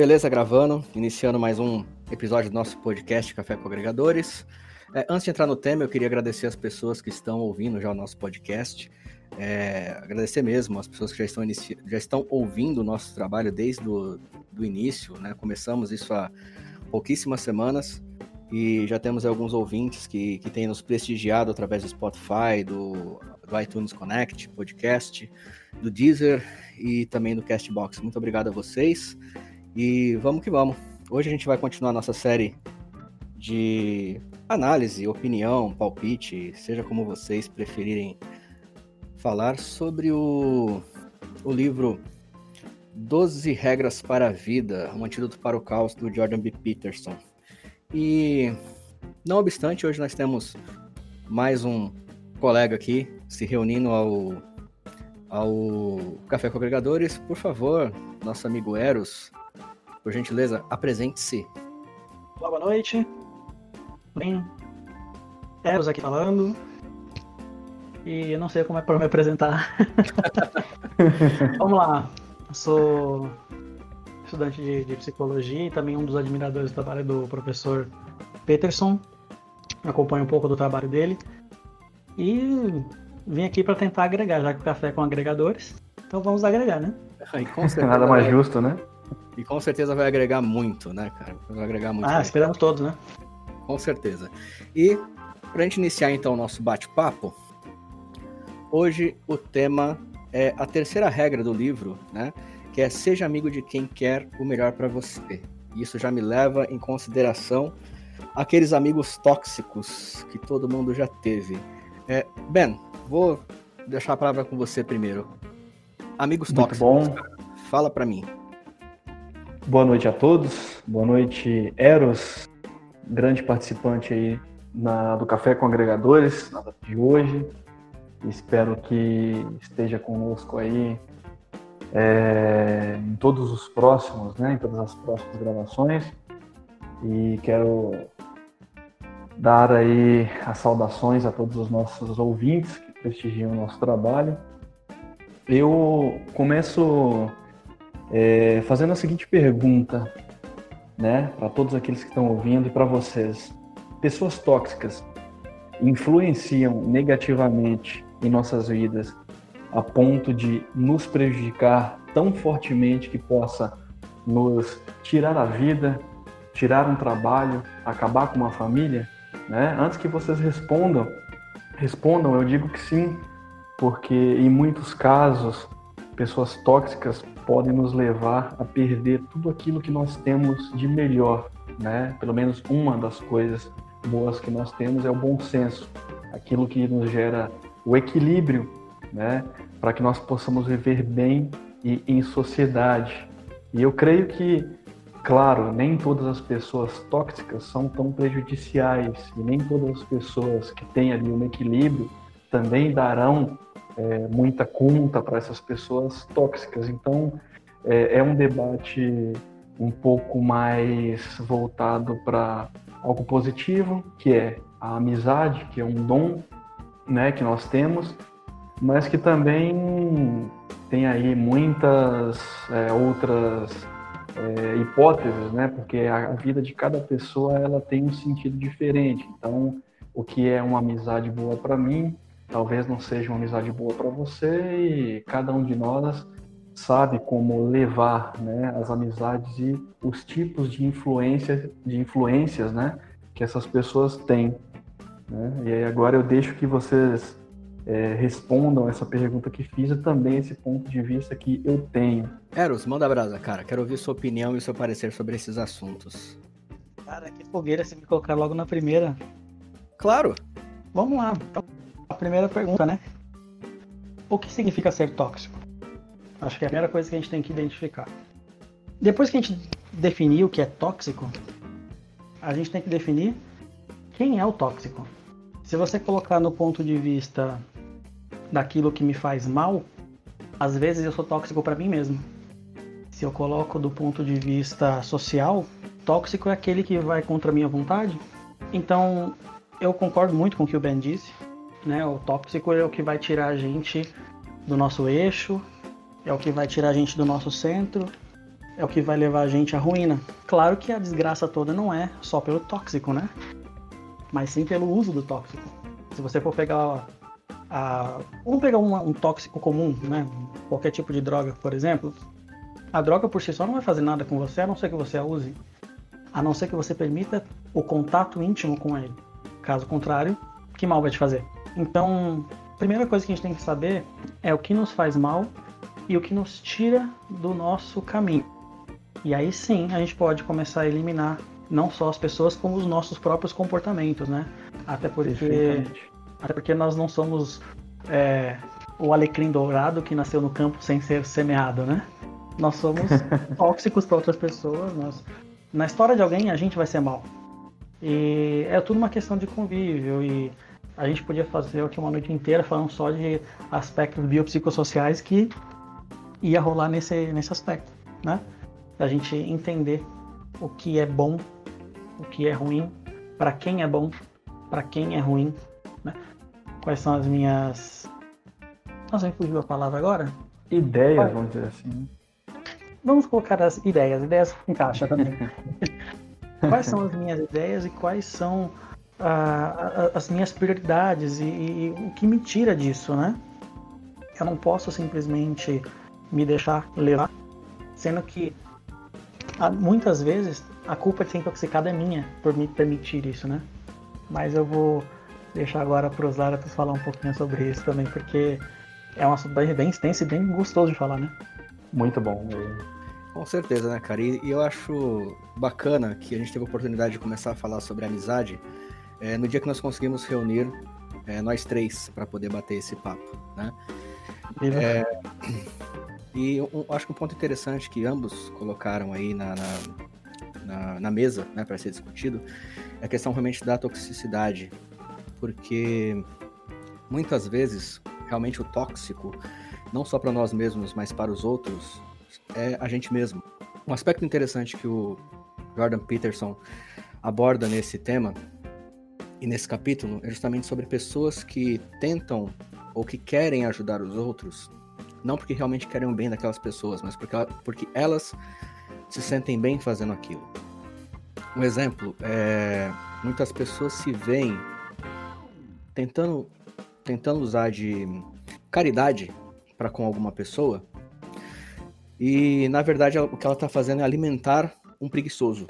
Beleza, gravando, iniciando mais um episódio do nosso podcast Café com Agregadores. É, antes de entrar no tema, eu queria agradecer as pessoas que estão ouvindo já o nosso podcast. É, agradecer mesmo as pessoas que já estão, inici... já estão ouvindo o nosso trabalho desde o do início. Né? Começamos isso há pouquíssimas semanas e já temos alguns ouvintes que, que têm nos prestigiado através do Spotify, do, do iTunes Connect, podcast, do Deezer e também do Castbox. Muito obrigado a vocês e vamos que vamos. Hoje a gente vai continuar nossa série de análise, opinião, palpite, seja como vocês preferirem falar sobre o, o livro 12 Regras para a Vida, um antídoto para o caos, do Jordan B. Peterson. E, não obstante, hoje nós temos mais um colega aqui se reunindo ao, ao Café com Agregadores. Por favor, nosso amigo Eros, por gentileza, apresente-se. Boa noite. Bem, Eros aqui falando. E eu não sei como é para me apresentar. Vamos lá. Eu sou estudante de, de, psicologia e também um dos admiradores do trabalho do professor Peterson. Acompanho um pouco do trabalho dele. E vim aqui para tentar agregar, já que o café é com agregadores. Então vamos agregar, né? Nada mais justo, né? E com certeza vai agregar muito, né, cara? Vai agregar muito. Ah, esperamos todos, né? Com certeza. E para a gente iniciar então o nosso bate-papo, hoje o tema é a terceira regra do livro, né? Que é seja amigo de quem quer o melhor para você. Isso já me leva em consideração aqueles amigos tóxicos que todo mundo já teve. É, ben, vou deixar a palavra com você primeiro. Amigos Muito tóxicos, bom. Cara, fala para mim. Boa noite a todos. Boa noite, Eros, grande participante aí na, do Café com Agregadores, na de hoje. Espero que esteja conosco aí é, em todos os próximos, né, em todas as próximas gravações. E quero dar aí as saudações a todos os nossos ouvintes que prestigiam o nosso trabalho. Eu começo é, fazendo a seguinte pergunta, né, para todos aqueles que estão ouvindo e para vocês: pessoas tóxicas influenciam negativamente em nossas vidas a ponto de nos prejudicar tão fortemente que possa nos tirar a vida, tirar um trabalho, acabar com uma família? Né? Antes que vocês respondam, respondam, eu digo que sim, porque em muitos casos pessoas tóxicas podem nos levar a perder tudo aquilo que nós temos de melhor, né? Pelo menos uma das coisas boas que nós temos é o bom senso, aquilo que nos gera o equilíbrio, né? Para que nós possamos viver bem e em sociedade. E eu creio que, claro, nem todas as pessoas tóxicas são tão prejudiciais e nem todas as pessoas que têm ali um equilíbrio também darão é, muita conta para essas pessoas tóxicas. Então, é, é um debate um pouco mais voltado para algo positivo, que é a amizade, que é um dom né, que nós temos, mas que também tem aí muitas é, outras é, hipóteses, né? Porque a vida de cada pessoa ela tem um sentido diferente. Então, o que é uma amizade boa para mim talvez não seja uma amizade boa para você e cada um de nós sabe como levar né, as amizades e os tipos de influência de influências né, que essas pessoas têm. Né? E aí agora eu deixo que vocês é, respondam essa pergunta que fiz e também esse ponto de vista que eu tenho. Eros, manda brasa, cara. Quero ouvir sua opinião e seu parecer sobre esses assuntos. Cara, que fogueira se me colocar logo na primeira. Claro. Vamos lá. Então, a primeira pergunta, né? O que significa ser tóxico? Acho que é a primeira coisa que a gente tem que identificar. Depois que a gente definir o que é tóxico, a gente tem que definir quem é o tóxico. Se você colocar no ponto de vista daquilo que me faz mal, às vezes eu sou tóxico para mim mesmo. Se eu coloco do ponto de vista social, tóxico é aquele que vai contra a minha vontade. Então, eu concordo muito com o que o Ben disse. Né? O tóxico é o que vai tirar a gente do nosso eixo, é o que vai tirar a gente do nosso centro, é o que vai levar a gente à ruína. Claro que a desgraça toda não é só pelo tóxico, né? Mas sim pelo uso do tóxico. Se você for pegar a... vamos pegar um, um tóxico comum, né? Qualquer tipo de droga, por exemplo. A droga por si só não vai fazer nada com você, a não ser que você a use. A não ser que você permita o contato íntimo com ele. Caso contrário, que mal vai te fazer? Então, a primeira coisa que a gente tem que saber é o que nos faz mal e o que nos tira do nosso caminho. E aí sim a gente pode começar a eliminar não só as pessoas, como os nossos próprios comportamentos, né? Até porque, até porque nós não somos é, o alecrim dourado que nasceu no campo sem ser semeado, né? Nós somos tóxicos para outras pessoas. Nós, na história de alguém a gente vai ser mal. E é tudo uma questão de convívio e a gente podia fazer aqui uma noite inteira falando só de aspectos biopsicossociais que ia rolar nesse, nesse aspecto, né? Da gente entender o que é bom, o que é ruim, para quem é bom, para quem é ruim, né? Quais são as minhas. Nossa, me fugiu a palavra agora? Ideias, vamos dizer assim. Vamos colocar as ideias, ideias encaixa também. quais são as minhas ideias e quais são ah, as minhas prioridades e, e, o que me tira disso, né? Eu não posso simplesmente me deixar levar, sendo que muitas vezes a culpa de ser intoxicado é minha por me permitir isso, né? Mas eu vou deixar agora para os Zaratos falar um pouquinho sobre isso também, porque é um assunto bem extenso e bem gostoso de falar, né? Muito bom. Com certeza, né, cara? E, e, eu acho bacana que a gente teve a oportunidade de começar a falar sobre amizade é, no dia que nós conseguimos reunir é, nós três para poder bater esse papo, né? É, e um, acho que um ponto interessante que ambos colocaram aí na, na, na, na mesa, né, para ser discutido, é a questão realmente da toxicidade, porque muitas vezes realmente o tóxico, não só para nós mesmos, mas para os outros, é a gente mesmo. Um aspecto interessante que o Jordan Peterson aborda nesse tema e nesse capítulo é justamente sobre pessoas que tentam ou que querem ajudar os outros não porque realmente querem o bem daquelas pessoas, mas porque, porque elas se sentem bem fazendo aquilo. Um exemplo é muitas pessoas se veem tentando tentando usar de caridade para com alguma pessoa e na verdade o que ela está fazendo é alimentar um preguiçoso,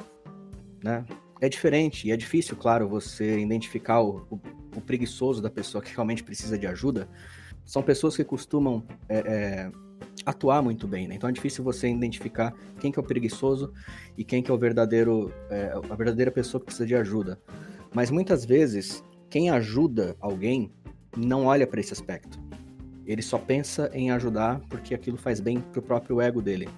né? É diferente e é difícil, claro, você identificar o, o, o preguiçoso da pessoa que realmente precisa de ajuda, são pessoas que costumam é, é, atuar muito bem, né? Então é difícil você identificar quem que é o preguiçoso e quem que é o verdadeiro, é, a verdadeira pessoa que precisa de ajuda. Mas muitas vezes, quem ajuda alguém não olha para esse aspecto. Ele só pensa em ajudar porque aquilo faz bem pro próprio ego dele.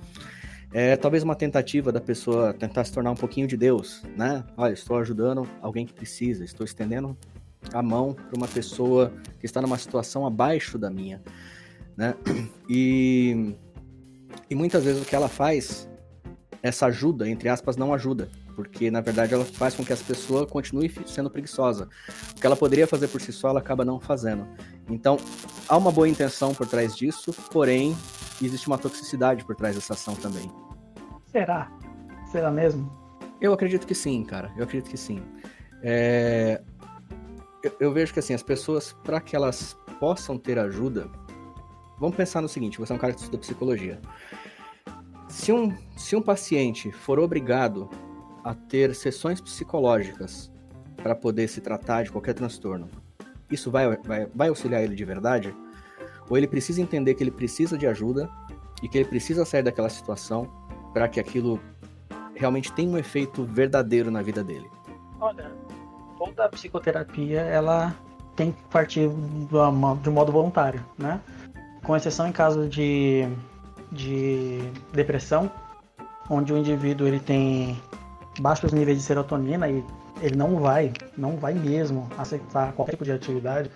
É talvez uma tentativa da pessoa tentar se tornar um pouquinho de Deus, né? Olha, estou ajudando alguém que precisa, estou estendendo a mão para uma pessoa que está numa situação abaixo da minha, né? E, e muitas vezes o que ela faz, essa ajuda, entre aspas, não ajuda, porque na verdade ela faz com que essa pessoa continue sendo preguiçosa. O que ela poderia fazer por si só, ela acaba não fazendo. Então, há uma boa intenção por trás disso, porém, existe uma toxicidade por trás dessa ação também. Será? Será mesmo? Eu acredito que sim, cara. Eu acredito que sim. É eu, eu vejo que assim, as pessoas, para que elas possam ter ajuda, vamos pensar no seguinte: você é um cara que estuda psicologia. Se um, se um paciente for obrigado a ter sessões psicológicas para poder se tratar de qualquer transtorno, isso vai, vai, vai auxiliar ele de verdade? Ou ele precisa entender que ele precisa de ajuda e que ele precisa sair daquela situação para que aquilo realmente tenha um efeito verdadeiro na vida dele? Olha, toda a psicoterapia ela tem que partir de modo voluntário, né? Com exceção em caso de, de depressão, onde o indivíduo ele tem baixos níveis de serotonina e ele não vai, não vai mesmo aceitar qualquer tipo de atividade,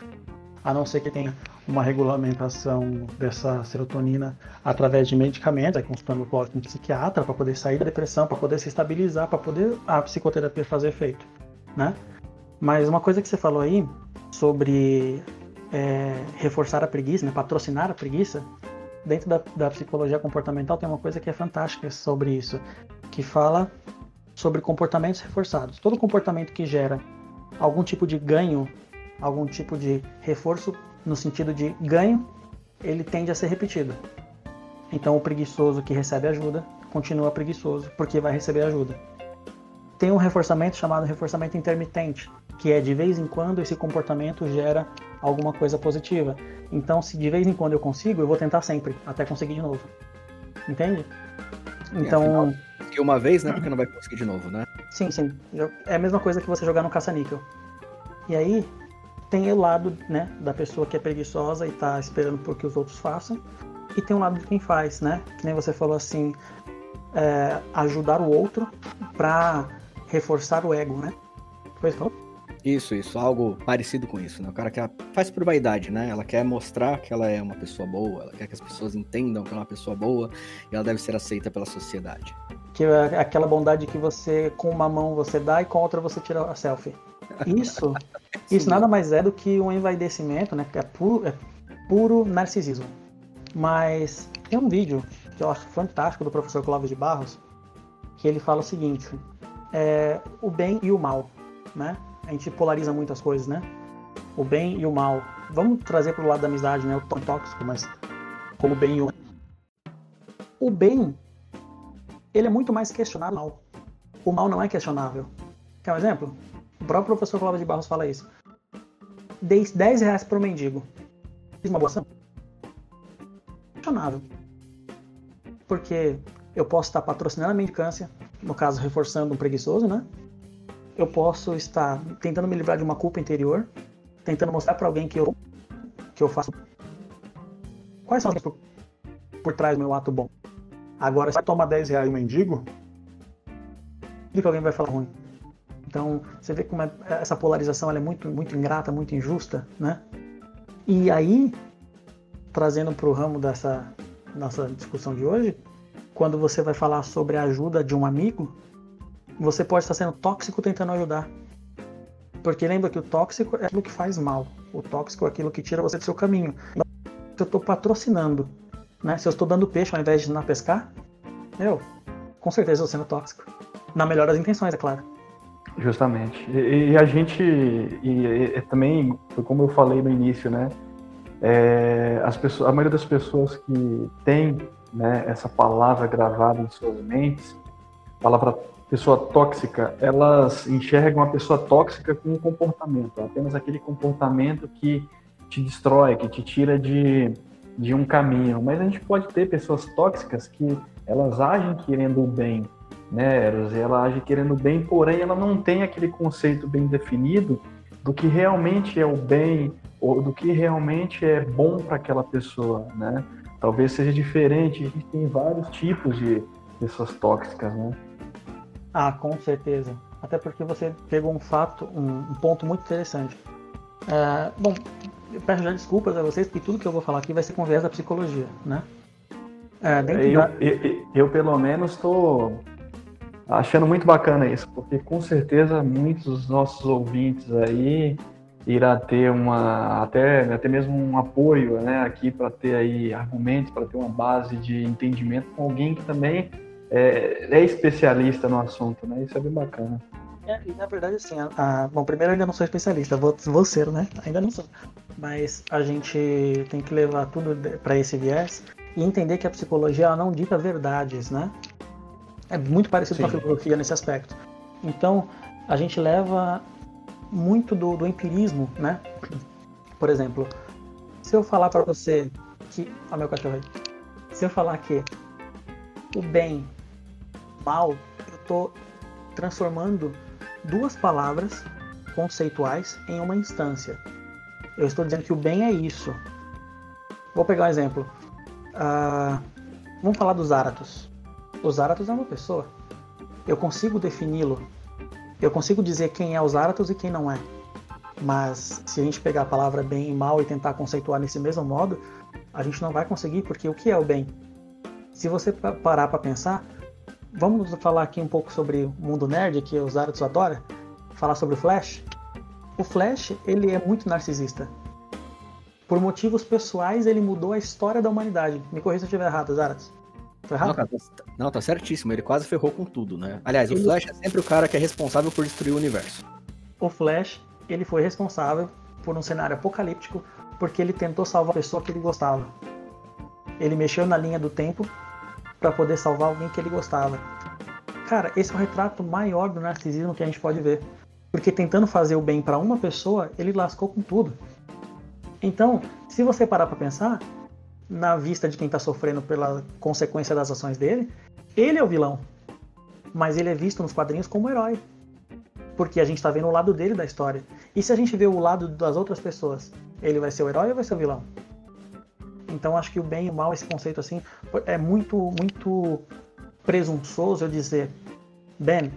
a não ser que tenha uma regulamentação dessa serotonina através de medicamentos, aí consultando com um psiquiatra para poder sair da depressão, para poder se estabilizar, para poder a psicoterapia fazer efeito, né? Mas uma coisa que você falou aí sobre é, reforçar a preguiça, né, patrocinar a preguiça, dentro da, da psicologia comportamental tem uma coisa que é fantástica sobre isso, que fala sobre comportamentos reforçados. Todo comportamento que gera algum tipo de ganho, algum tipo de reforço no sentido de ganho, ele tende a ser repetido. Então o preguiçoso que recebe ajuda continua preguiçoso porque vai receber ajuda. Tem um reforçamento chamado reforçamento intermitente, que é de vez em quando esse comportamento gera alguma coisa positiva. Então, se de vez em quando eu consigo, eu vou tentar sempre, até conseguir de novo. Entende? Então. E uma vez, né? Porque não vai conseguir de novo, né? Sim, sim. É a mesma coisa que você jogar no caça-níquel. E aí, tem o lado, né, da pessoa que é preguiçosa e tá esperando por que os outros façam. E tem um lado de quem faz, né? Que nem você falou assim, é, ajudar o outro para reforçar o ego, né? Foi isso? Isso, isso, algo parecido com isso, né? O cara que faz por vaidade, né? Ela quer mostrar que ela é uma pessoa boa, ela quer que as pessoas entendam que ela é uma pessoa boa e ela deve ser aceita pela sociedade. Que é aquela bondade que você, com uma mão você dá e com a outra você tira a selfie. Isso, isso nada mais é do que um envaidecimento, né? Que é puro, é puro narcisismo. Mas tem um vídeo que eu acho fantástico do professor Clóvis de Barros, que ele fala o seguinte: é, o bem e o mal, né? a gente polariza muitas coisas, né? O bem e o mal. Vamos trazer para o lado da amizade, né? O tão tóxico, mas como o bem e o O bem, ele é muito mais questionável. O mal não é questionável. Quer um exemplo? O próprio professor Cláudio de Barros fala isso. Dei 10 reais para o mendigo. Fiz uma boa ação? Questionável. Porque eu posso estar patrocinando a mendicância, no caso, reforçando um preguiçoso, né? eu posso estar tentando me livrar de uma culpa interior, tentando mostrar para alguém que eu que eu faço quais são as por, por trás do meu ato bom. Agora, se toma 10 reais o mendigo, que alguém vai falar ruim. Então, você vê como é, essa polarização é muito, muito ingrata, muito injusta, né? E aí, trazendo para o ramo dessa nossa discussão de hoje, quando você vai falar sobre a ajuda de um amigo, você pode estar sendo tóxico tentando ajudar. Porque lembra que o tóxico é aquilo que faz mal. O tóxico é aquilo que tira você do seu caminho. Se eu estou patrocinando, né? Se eu estou dando peixe ao invés de ir pescar, eu, com certeza estou sendo tóxico. Na melhor das intenções, é claro. Justamente. E, e a gente, e, e, também, como eu falei no início, né? É, as pessoas, a maioria das pessoas que tem né, essa palavra gravada em suas mentes, palavra pessoa tóxica, elas enxergam a pessoa tóxica com um comportamento, apenas aquele comportamento que te destrói, que te tira de, de um caminho. Mas a gente pode ter pessoas tóxicas que elas agem querendo o bem, né, Eros? Ela age querendo bem, porém ela não tem aquele conceito bem definido do que realmente é o bem ou do que realmente é bom para aquela pessoa, né? Talvez seja diferente. A gente tem vários tipos de pessoas tóxicas, né? Ah, com certeza. Até porque você pegou um fato, um, um ponto muito interessante. É, bom, eu peço já desculpas a vocês, porque tudo que eu vou falar aqui vai ser com viés da psicologia, né? É, eu, da... eu, eu, pelo menos, estou achando muito bacana isso, porque com certeza muitos dos nossos ouvintes aí irá ter uma até até mesmo um apoio, né, aqui para ter aí argumentos, para ter uma base de entendimento com alguém que também é, é especialista no assunto, né? Isso é bem bacana. É, e na verdade, assim, a, a, bom, primeiro eu ainda não sou especialista, vou, vou ser, né? Ainda não sou. Mas a gente tem que levar tudo para esse viés e entender que a psicologia ela não dita verdades, né? É muito parecido Sim. com a filosofia nesse aspecto. Então, a gente leva muito do, do empirismo, né? Por exemplo, se eu falar para você que. Olha meu cachorro aí. Se eu falar que o bem mal, eu estou transformando duas palavras conceituais em uma instância. Eu estou dizendo que o bem é isso. Vou pegar um exemplo. Uh, vamos falar dos Zaratos. O Zaratos é uma pessoa. Eu consigo defini-lo. Eu consigo dizer quem é o Zaratos e quem não é. Mas se a gente pegar a palavra bem e mal e tentar conceituar nesse mesmo modo, a gente não vai conseguir, porque o que é o bem? Se você parar para pensar, vamos falar aqui um pouco sobre o mundo nerd, que o Zaratos adora, falar sobre o Flash. O Flash, ele é muito narcisista. Por motivos pessoais, ele mudou a história da humanidade. Me corrija se eu estiver errado, Zaras. Não tá, não, tá certíssimo. Ele quase ferrou com tudo, né? Aliás, ele... o Flash é sempre o cara que é responsável por destruir o universo. O Flash, ele foi responsável por um cenário apocalíptico porque ele tentou salvar a pessoa que ele gostava. Ele mexeu na linha do tempo para poder salvar alguém que ele gostava. Cara, esse é o retrato maior do narcisismo que a gente pode ver. Porque tentando fazer o bem para uma pessoa, ele lascou com tudo. Então, se você parar para pensar, na vista de quem está sofrendo pela consequência das ações dele, ele é o vilão. Mas ele é visto nos quadrinhos como herói. Porque a gente está vendo o lado dele da história. E se a gente vê o lado das outras pessoas, ele vai ser o herói ou vai ser o vilão? Então acho que o bem e o mal, esse conceito assim, é muito, muito presunçoso eu dizer, Ben,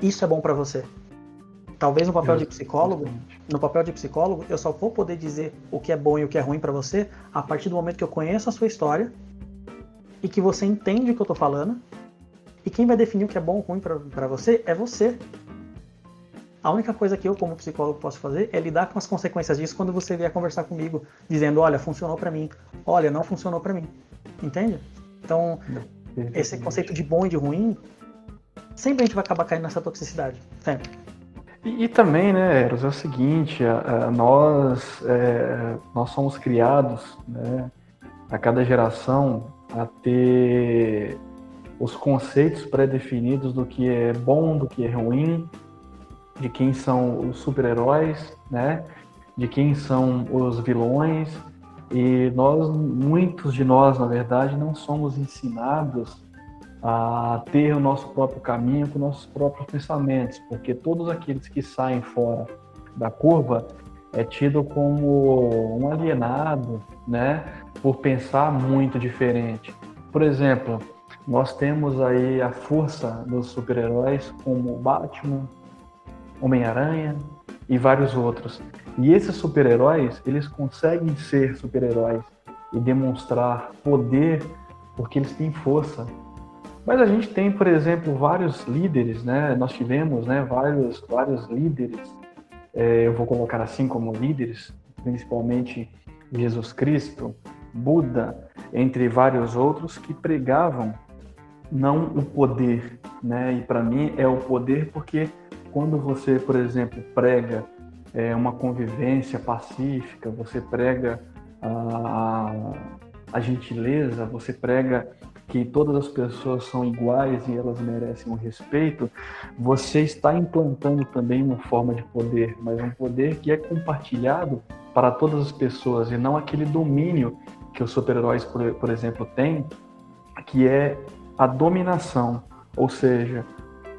isso é bom para você. Talvez no papel de psicólogo, no papel de psicólogo, eu só vou poder dizer o que é bom e o que é ruim para você a partir do momento que eu conheço a sua história e que você entende o que eu tô falando. E quem vai definir o que é bom ou ruim para você é você. A única coisa que eu, como psicólogo, posso fazer é lidar com as consequências disso quando você vier conversar comigo, dizendo: olha, funcionou para mim, olha, não funcionou para mim. Entende? Então, esse conceito de bom e de ruim, sempre a gente vai acabar caindo nessa toxicidade. Sempre. E, e, também, né, Eros, é o seguinte, a, a nós, é, nós somos criados, né, a cada geração, a ter os conceitos pré-definidos do que é bom, do que é ruim, de quem são os super-heróis, né, de quem são os vilões, e nós, muitos de nós, na verdade, não somos ensinados a ter o nosso próprio caminho com nossos próprios pensamentos, porque todos aqueles que saem fora da curva é tido como um alienado, né, por pensar muito diferente. Por exemplo, nós temos aí a força dos super-heróis como Batman, Homem-Aranha e vários outros. E esses super-heróis, eles conseguem ser super-heróis e demonstrar poder porque eles têm força, mas a gente tem, por exemplo, vários líderes, né? Nós tivemos, né, vários, vários líderes. É, eu vou colocar assim como líderes, principalmente Jesus Cristo, Buda, entre vários outros que pregavam não o poder, né? E para mim é o poder porque quando você, por exemplo, prega é, uma convivência pacífica, você prega a, a, a gentileza, você prega que todas as pessoas são iguais e elas merecem o respeito, você está implantando também uma forma de poder, mas um poder que é compartilhado para todas as pessoas e não aquele domínio que os super-heróis, por, por exemplo, têm, que é a dominação, ou seja,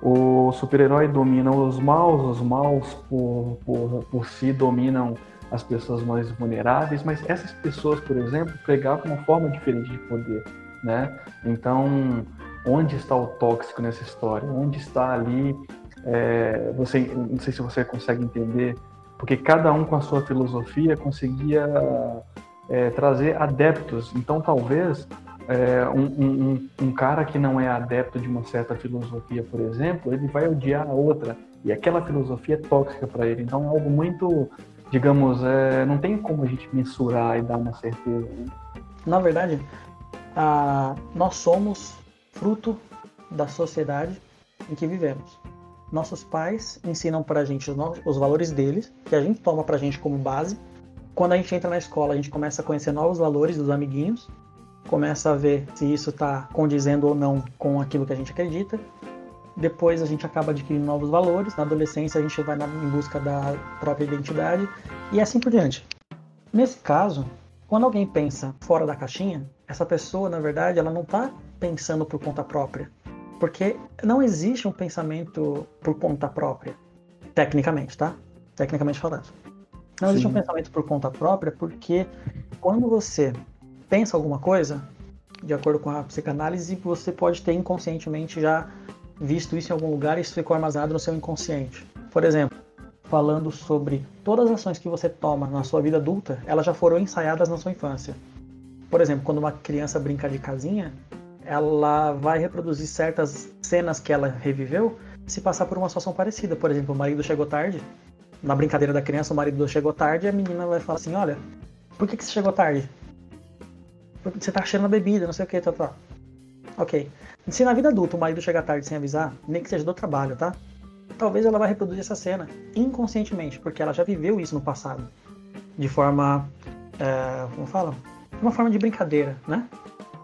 o super-herói domina os maus, os maus por, por, por si dominam as pessoas mais vulneráveis, mas essas pessoas, por exemplo, pregavam uma forma diferente de poder né? Então, onde está o tóxico nessa história? Onde está ali? É, você, não sei se você consegue entender, porque cada um com a sua filosofia conseguia é, trazer adeptos. Então, talvez é, um, um, um, cara que não é adepto de uma certa filosofia, por exemplo, ele vai odiar a outra e aquela filosofia é tóxica para ele. Então, é algo muito, digamos, é, não tem como a gente mensurar e dar uma certeza. Né? Na verdade, ah, nós somos fruto da sociedade em que vivemos. Nossos pais ensinam para a gente os, os valores deles, que a gente toma para a gente como base. Quando a gente entra na escola, a gente começa a conhecer novos valores dos amiguinhos, começa a ver se isso está condizendo ou não com aquilo que a gente acredita. Depois a gente acaba adquirindo novos valores. Na adolescência a gente vai na, em busca da própria identidade e assim por diante. Nesse caso, quando alguém pensa fora da caixinha, essa pessoa, na verdade, ela não está pensando por conta própria. Porque não existe um pensamento por conta própria, tecnicamente, tá? Tecnicamente falando. Não Sim. existe um pensamento por conta própria porque quando você pensa alguma coisa, de acordo com a psicanálise, você pode ter inconscientemente já visto isso em algum lugar e isso ficou armazenado no seu inconsciente. Por exemplo, falando sobre todas as ações que você toma na sua vida adulta, elas já foram ensaiadas na sua infância. Por exemplo, quando uma criança brinca de casinha, ela vai reproduzir certas cenas que ela reviveu se passar por uma situação parecida. Por exemplo, o marido chegou tarde, na brincadeira da criança, o marido chegou tarde e a menina vai falar assim: Olha, Por que, que você chegou tarde? Porque você tá cheirando a bebida, não sei o que, tá, tá. Ok. Se na vida adulta o marido chegar tarde sem avisar, nem que seja do trabalho, tá? Talvez ela vai reproduzir essa cena inconscientemente, porque ela já viveu isso no passado. De forma. É, como fala? Uma forma de brincadeira, né?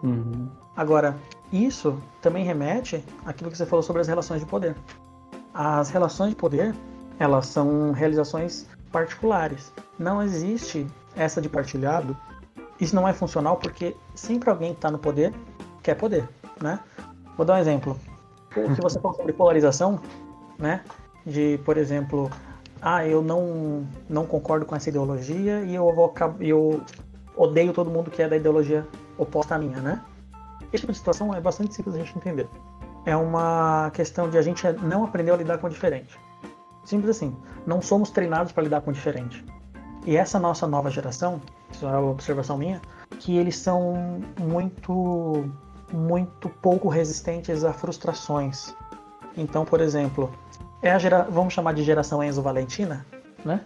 Uhum. Agora, isso também remete àquilo que você falou sobre as relações de poder. As relações de poder, elas são realizações particulares. Não existe essa de partilhado. Isso não é funcional porque sempre alguém que está no poder quer poder, né? Vou dar um exemplo. O que você falou sobre polarização, né? De, por exemplo, ah, eu não, não concordo com essa ideologia e eu, vou, eu odeio todo mundo que é da ideologia oposta à minha, né? Esse tipo de situação é bastante simples a gente entender. É uma questão de a gente não aprender a lidar com o diferente. Simples assim. Não somos treinados para lidar com o diferente. E essa nossa nova geração, isso é uma observação minha, que eles são muito, muito pouco resistentes a frustrações. Então, por exemplo, é a gera... vamos chamar de geração Enzo Valentina, né?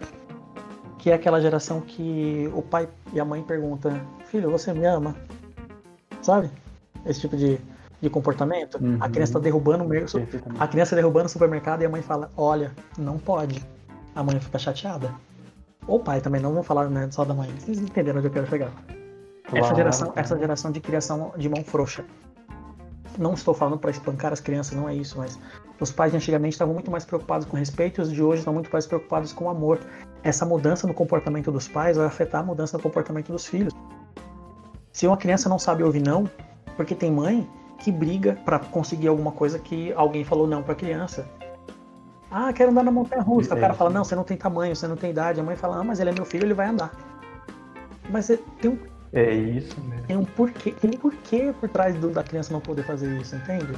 Que é aquela geração que o pai e a mãe perguntam: Filho, você me ama? Sabe? Esse tipo de, de comportamento. Uhum. A criança está derrubando o a criança tá derrubando o supermercado e a mãe fala: Olha, não pode. A mãe fica chateada. Ou o pai também, não vou falar né, só da mãe. Vocês entenderam onde eu quero chegar. Claro. Essa, geração, essa geração de criação de mão frouxa. Não estou falando para espancar as crianças, não é isso, mas os pais de antigamente estavam muito mais preocupados com respeito e os de hoje estão muito mais preocupados com amor. Essa mudança no comportamento dos pais vai afetar a mudança no comportamento dos filhos. Se uma criança não sabe ouvir não, porque tem mãe que briga para conseguir alguma coisa que alguém falou não para a criança. Ah, quero andar na montanha russa. É. O cara fala: Não, você não tem tamanho, você não tem idade. A mãe fala: Ah, mas ele é meu filho, ele vai andar. Mas tem um. É isso mesmo. Tem um porquê, tem um porquê por trás do, da criança não poder fazer isso, entende?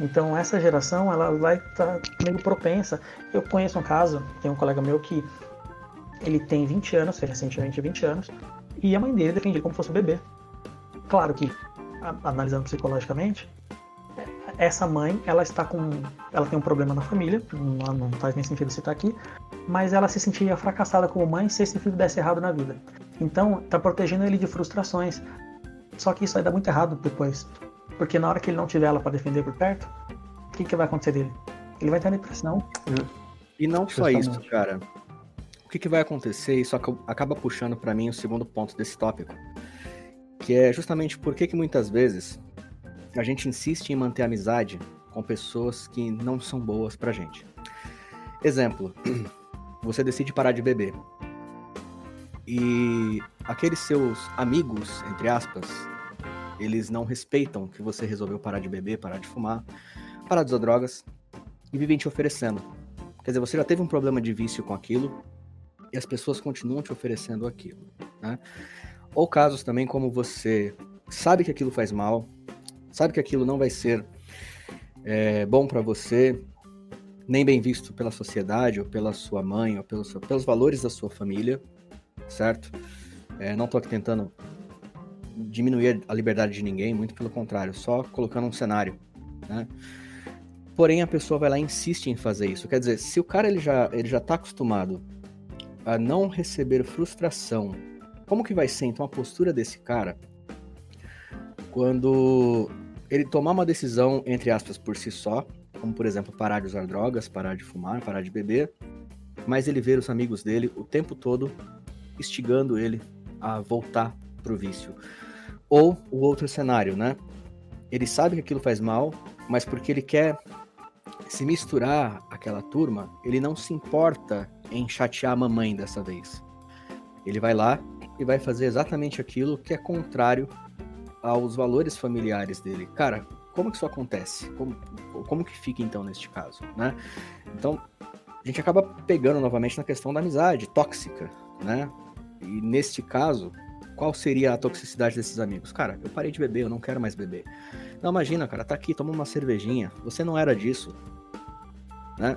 Então essa geração ela vai estar tá meio propensa. Eu conheço um caso, tem um colega meu que ele tem 20 anos, fez recentemente 20 anos, e a mãe dele defende ele como se fosse um bebê. Claro que, analisando psicologicamente, essa mãe, ela está com. Ela tem um problema na família, não, não faz nem sentido citar aqui, mas ela se sentiria fracassada como mãe se esse filho desse errado na vida. Então, tá protegendo ele de frustrações. Só que isso vai dar muito errado depois. Porque na hora que ele não tiver ela para defender por perto, o que, que vai acontecer dele? Ele vai estar em depressão. E não só isso, cara. O que, que vai acontecer? Isso acaba puxando para mim o segundo ponto desse tópico. Que é justamente por que, que muitas vezes a gente insiste em manter amizade com pessoas que não são boas pra gente. Exemplo, você decide parar de beber. E aqueles seus amigos, entre aspas, eles não respeitam que você resolveu parar de beber, parar de fumar, parar de usar drogas e vivem te oferecendo. Quer dizer, você já teve um problema de vício com aquilo e as pessoas continuam te oferecendo aquilo. Né? Ou casos também como você sabe que aquilo faz mal, sabe que aquilo não vai ser é, bom para você, nem bem visto pela sociedade, ou pela sua mãe, ou pelos, pelos valores da sua família, certo? É, não estou aqui tentando diminuir a liberdade de ninguém, muito pelo contrário, só colocando um cenário, né? Porém, a pessoa vai lá e insiste em fazer isso. Quer dizer, se o cara ele já ele já está acostumado a não receber frustração, como que vai ser então a postura desse cara quando ele tomar uma decisão entre aspas por si só, como por exemplo parar de usar drogas, parar de fumar, parar de beber, mas ele ver os amigos dele o tempo todo instigando ele a voltar pro vício. Ou o outro cenário, né? Ele sabe que aquilo faz mal, mas porque ele quer se misturar àquela turma, ele não se importa em chatear a mamãe dessa vez. Ele vai lá e vai fazer exatamente aquilo que é contrário aos valores familiares dele. Cara, como que isso acontece? Como, como que fica então neste caso, né? Então, a gente acaba pegando novamente na questão da amizade tóxica, né? E neste caso, qual seria a toxicidade desses amigos? Cara, eu parei de beber, eu não quero mais beber. Não, imagina, cara, tá aqui, toma uma cervejinha. Você não era disso. Né?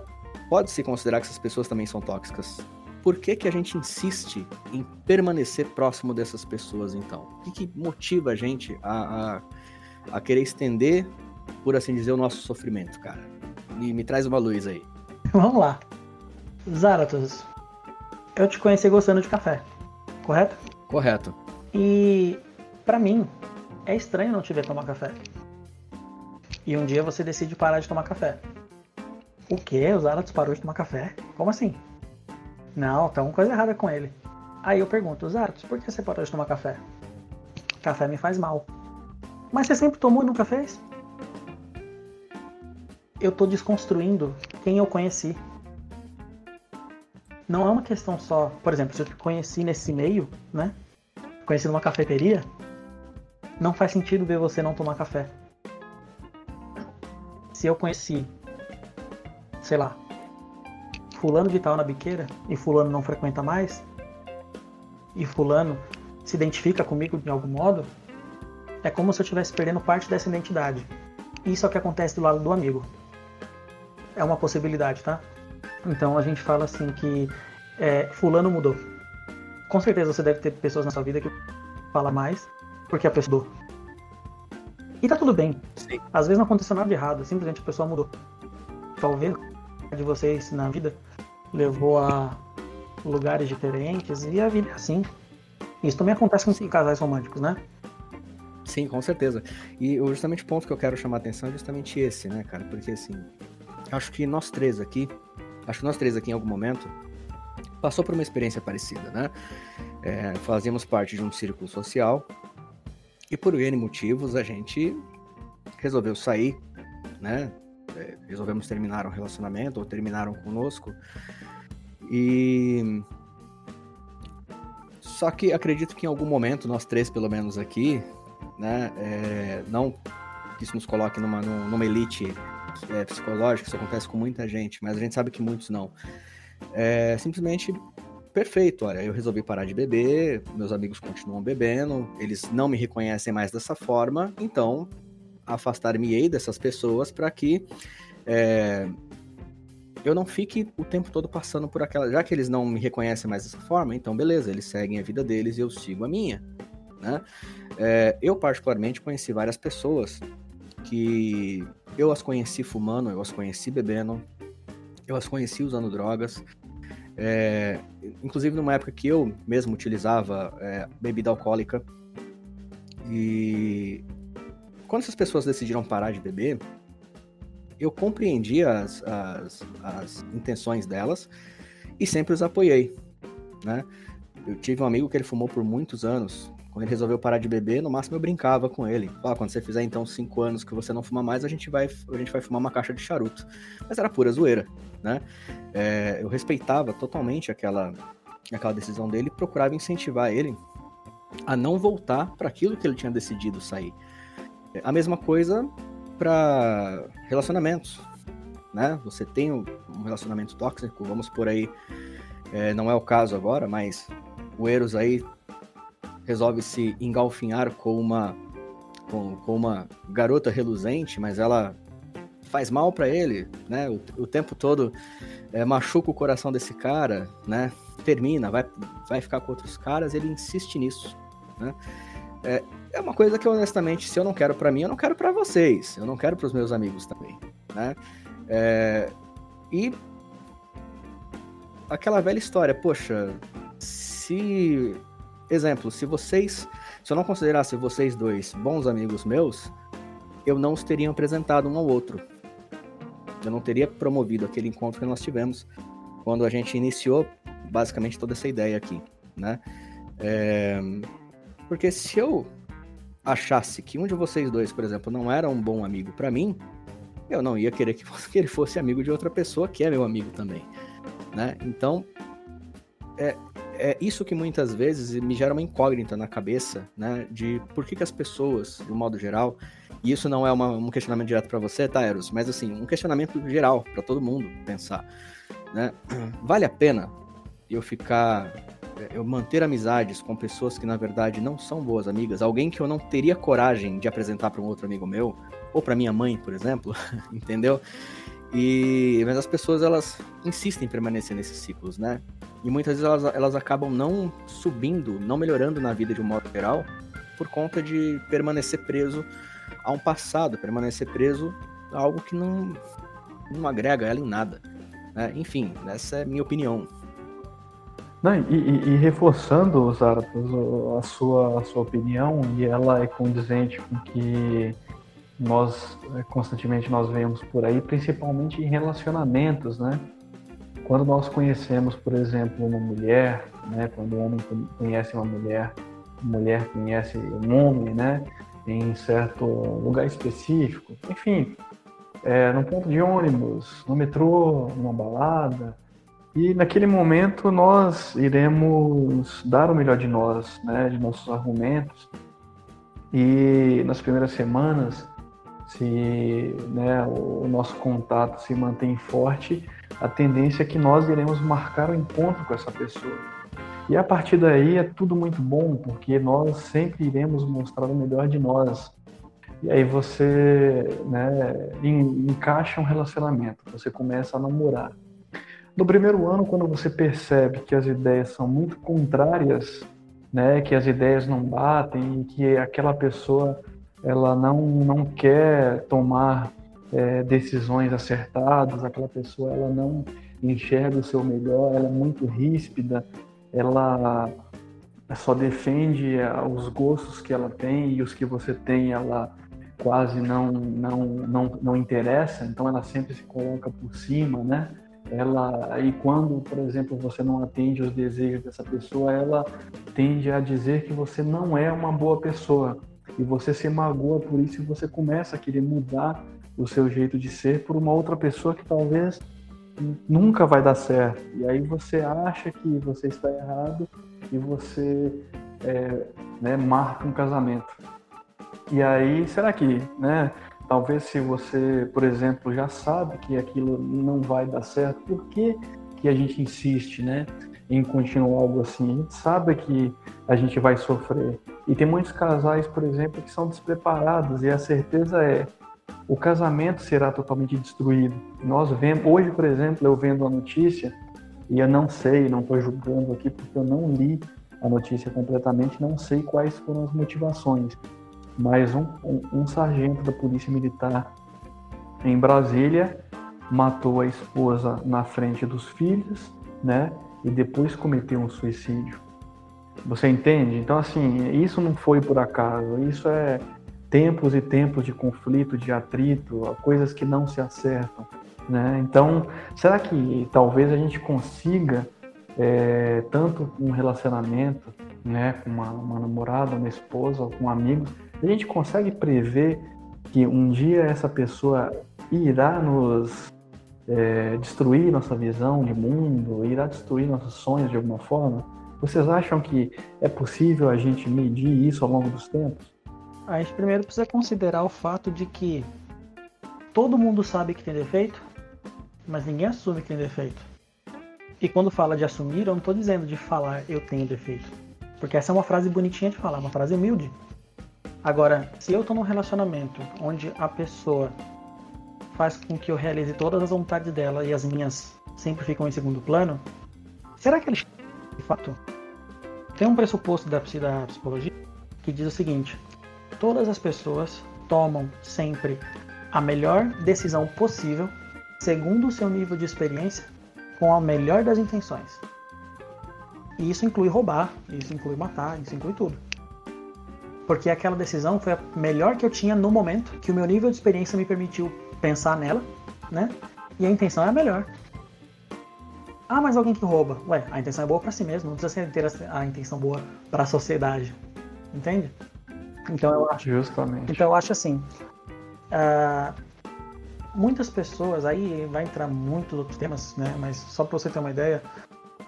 Pode-se considerar que essas pessoas também são tóxicas. Por que, que a gente insiste em permanecer próximo dessas pessoas, então? O que, que motiva a gente a, a, a querer estender, por assim dizer, o nosso sofrimento, cara? E me traz uma luz aí. Vamos lá. Zaratos, eu te conheci gostando de café, correto? Correto. E para mim é estranho não te ver tomar café. E um dia você decide parar de tomar café. O que? O Zaratos parou de tomar café? Como assim? Não, tá uma coisa errada com ele. Aí eu pergunto, Zaratos, por que você parou de tomar café? Café me faz mal. Mas você sempre tomou e nunca fez? Eu tô desconstruindo quem eu conheci. Não é uma questão só, por exemplo, se eu te conheci nesse meio, né? Conheci numa cafeteria, não faz sentido ver você não tomar café. Se eu conheci, sei lá, fulano de tal na biqueira e fulano não frequenta mais, e fulano se identifica comigo de algum modo, é como se eu estivesse perdendo parte dessa identidade. Isso é o que acontece do lado do amigo. É uma possibilidade, tá? Então a gente fala assim que é, fulano mudou. Com certeza você deve ter pessoas na sua vida que fala mais porque a pessoa mudou. E tá tudo bem. Sim. Às vezes não aconteceu nada de errado, simplesmente a pessoa mudou. Talvez de vocês na vida levou a lugares diferentes e a vida é assim. Isso também acontece com casais românticos, né? Sim, com certeza. E justamente o ponto que eu quero chamar a atenção é justamente esse, né, cara? Porque assim, acho que nós três aqui, acho que nós três aqui em algum momento passou por uma experiência parecida, né? É, fazíamos parte de um círculo social e por N motivos a gente resolveu sair, né? É, resolvemos terminar um relacionamento ou terminaram conosco e só que acredito que em algum momento, nós três pelo menos aqui, né, é, não que isso nos coloque numa, numa elite é, psicológica, isso acontece com muita gente, mas a gente sabe que muitos não. É simplesmente perfeito, olha, eu resolvi parar de beber, meus amigos continuam bebendo, eles não me reconhecem mais dessa forma, então afastar-me-ei dessas pessoas para que é, eu não fique o tempo todo passando por aquela. Já que eles não me reconhecem mais dessa forma, então beleza, eles seguem a vida deles e eu sigo a minha. Né? É, eu, particularmente, conheci várias pessoas que eu as conheci fumando, eu as conheci bebendo, eu as conheci usando drogas. É, inclusive numa época que eu mesmo utilizava é, bebida alcoólica. E quando essas pessoas decidiram parar de beber, eu compreendi as, as, as intenções delas e sempre os apoiei, né? Eu tive um amigo que ele fumou por muitos anos. Quando ele resolveu parar de beber, no máximo eu brincava com ele. Ah, quando você fizer então cinco anos que você não fuma mais, a gente vai, a gente vai fumar uma caixa de charuto. Mas era pura zoeira, né? É, eu respeitava totalmente aquela, aquela decisão dele e procurava incentivar ele a não voltar para aquilo que ele tinha decidido sair. A mesma coisa para relacionamentos, né? Você tem um relacionamento tóxico, vamos por aí, é, não é o caso agora, mas o Eros aí resolve se engalfinhar com uma com, com uma garota reluzente, mas ela faz mal para ele, né? O, o tempo todo é, machuca o coração desse cara, né? Termina, vai, vai ficar com outros caras, ele insiste nisso, né? É, é uma coisa que honestamente, se eu não quero para mim, eu não quero para vocês, eu não quero para os meus amigos também, né? É, e aquela velha história, poxa, se exemplo, se vocês, se eu não considerasse vocês dois bons amigos meus, eu não os teria apresentado um ao outro. Eu não teria promovido aquele encontro que nós tivemos quando a gente iniciou basicamente toda essa ideia aqui, né? É, porque se eu achasse que um de vocês dois, por exemplo, não era um bom amigo para mim, eu não ia querer que, ele fosse amigo de outra pessoa que é meu amigo também, né? Então, é, é isso que muitas vezes me gera uma incógnita na cabeça, né? De por que, que as pessoas, de um modo geral, e isso não é uma, um questionamento direto para você, tá, Eros? Mas assim, um questionamento geral para todo mundo pensar, né? Vale a pena eu ficar é, eu manter amizades com pessoas que na verdade não são boas amigas, alguém que eu não teria coragem de apresentar para um outro amigo meu, ou para minha mãe, por exemplo, entendeu? E mas as pessoas elas insistem em permanecer nesses ciclos, né? E muitas vezes elas, elas acabam não subindo, não melhorando na vida de um modo geral, por conta de permanecer preso a um passado, permanecer preso a algo que não, não agrega ela em nada. Né? Enfim, essa é minha opinião. Não, e, e, e, reforçando, Zaratos, a sua, a sua opinião, e ela é condizente com que nós é, constantemente nós vemos por aí, principalmente em relacionamentos, né? Quando nós conhecemos, por exemplo, uma mulher, né? Quando um homem conhece uma mulher, uma mulher conhece um homem, né? Em certo lugar específico, enfim, é, no ponto de ônibus, no metrô, numa balada, e naquele momento nós iremos dar o melhor de nós, né, de nossos argumentos. E nas primeiras semanas, se né, o nosso contato se mantém forte, a tendência é que nós iremos marcar o um encontro com essa pessoa. E a partir daí é tudo muito bom, porque nós sempre iremos mostrar o melhor de nós. E aí você né, encaixa um relacionamento, você começa a namorar. No primeiro ano, quando você percebe que as ideias são muito contrárias, né, que as ideias não batem e que aquela pessoa ela não, não quer tomar é, decisões acertadas, aquela pessoa ela não enxerga o seu melhor, ela é muito ríspida, ela só defende os gostos que ela tem e os que você tem ela quase não não não, não interessa, então ela sempre se coloca por cima, né? ela e quando, por exemplo, você não atende os desejos dessa pessoa, ela tende a dizer que você não é uma boa pessoa e você se magoa por isso e você começa a querer mudar o seu jeito de ser por uma outra pessoa que talvez nunca vai dar certo. E aí você acha que você está errado e você é, né, marca um casamento. E aí, será que, né? Talvez se você, por exemplo, já sabe que aquilo não vai dar certo, por que, que a gente insiste, né? Em continuar algo assim? A gente sabe que a gente vai sofrer. E tem muitos casais, por exemplo, que são despreparados e a certeza é o casamento será totalmente destruído. Nós vemos, hoje, por exemplo, eu vendo a notícia e eu não sei, não estou julgando aqui porque eu não li a notícia completamente, não sei quais foram as motivações mas um, um, um sargento da Polícia Militar em Brasília matou a esposa na frente dos filhos, né? E depois cometeu um suicídio. Você entende? Então, assim, isso não foi por acaso. Isso é tempos e tempos de conflito, de atrito, coisas que não se acertam, né? Então, será que talvez a gente consiga é, tanto um relacionamento, né, com uma, uma namorada, uma esposa, com amigos, a gente consegue prever que um dia essa pessoa irá nos é, destruir nossa visão de mundo, irá destruir nossos sonhos de alguma forma? Vocês acham que é possível a gente medir isso ao longo dos tempos? A gente primeiro precisa considerar o fato de que todo mundo sabe que tem defeito, mas ninguém assume que tem defeito. E quando fala de assumir, eu não estou dizendo de falar eu tenho defeito. Porque essa é uma frase bonitinha de falar, uma frase humilde. Agora, se eu estou num relacionamento onde a pessoa faz com que eu realize todas as vontades dela e as minhas sempre ficam em segundo plano, será que ele de fato tem um pressuposto da psicologia que diz o seguinte: todas as pessoas tomam sempre a melhor decisão possível segundo o seu nível de experiência com a melhor das intenções. E isso inclui roubar, isso inclui matar, isso inclui tudo. Porque aquela decisão foi a melhor que eu tinha no momento, que o meu nível de experiência me permitiu pensar nela, né? E a intenção é a melhor. Ah, mas alguém que rouba. Ué, a intenção é boa para si mesmo, não precisa ter a intenção boa para a sociedade. Entende? Então eu acho. Justamente. Então eu acho assim. Uh, muitas pessoas, aí vai entrar muitos outros temas, né? Mas só para você ter uma ideia,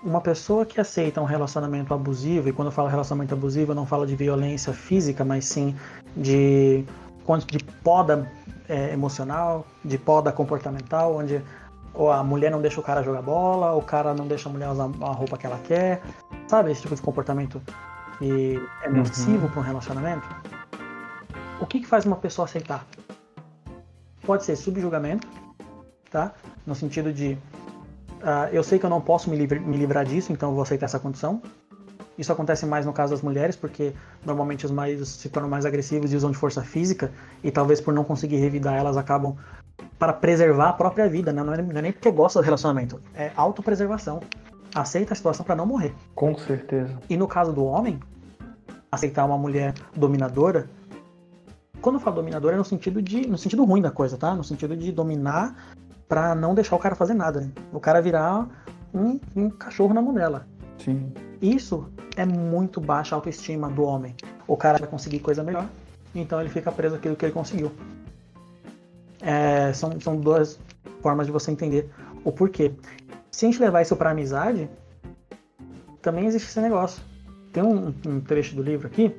uma pessoa que aceita um relacionamento abusivo, e quando eu falo relacionamento abusivo, eu não falo de violência física, mas sim de, de poda é, emocional, de poda comportamental, onde ou a mulher não deixa o cara jogar bola, o cara não deixa a mulher usar a roupa que ela quer, sabe? Esse tipo de comportamento que é nocivo uhum. para um relacionamento. O que, que faz uma pessoa aceitar? Pode ser subjugamento, tá? No sentido de Uh, eu sei que eu não posso me, livre, me livrar disso, então eu vou aceitar essa condição. Isso acontece mais no caso das mulheres, porque normalmente os maridos se tornam mais agressivos e usam de força física, e talvez por não conseguir revidar, elas acabam para preservar a própria vida, né? não, é, não é nem porque gosta do relacionamento, é autopreservação. aceita a situação para não morrer. Com certeza. E no caso do homem, aceitar uma mulher dominadora, quando eu falo dominadora é no sentido de no sentido ruim da coisa, tá? No sentido de dominar para não deixar o cara fazer nada, né? O cara virar um, um cachorro na mão dela. Sim. Isso é muito baixa autoestima do homem. O cara vai conseguir coisa melhor, então ele fica preso àquilo que ele conseguiu. É, são, são duas formas de você entender o porquê. Se a gente levar isso para amizade, também existe esse negócio. Tem um, um, trecho do livro aqui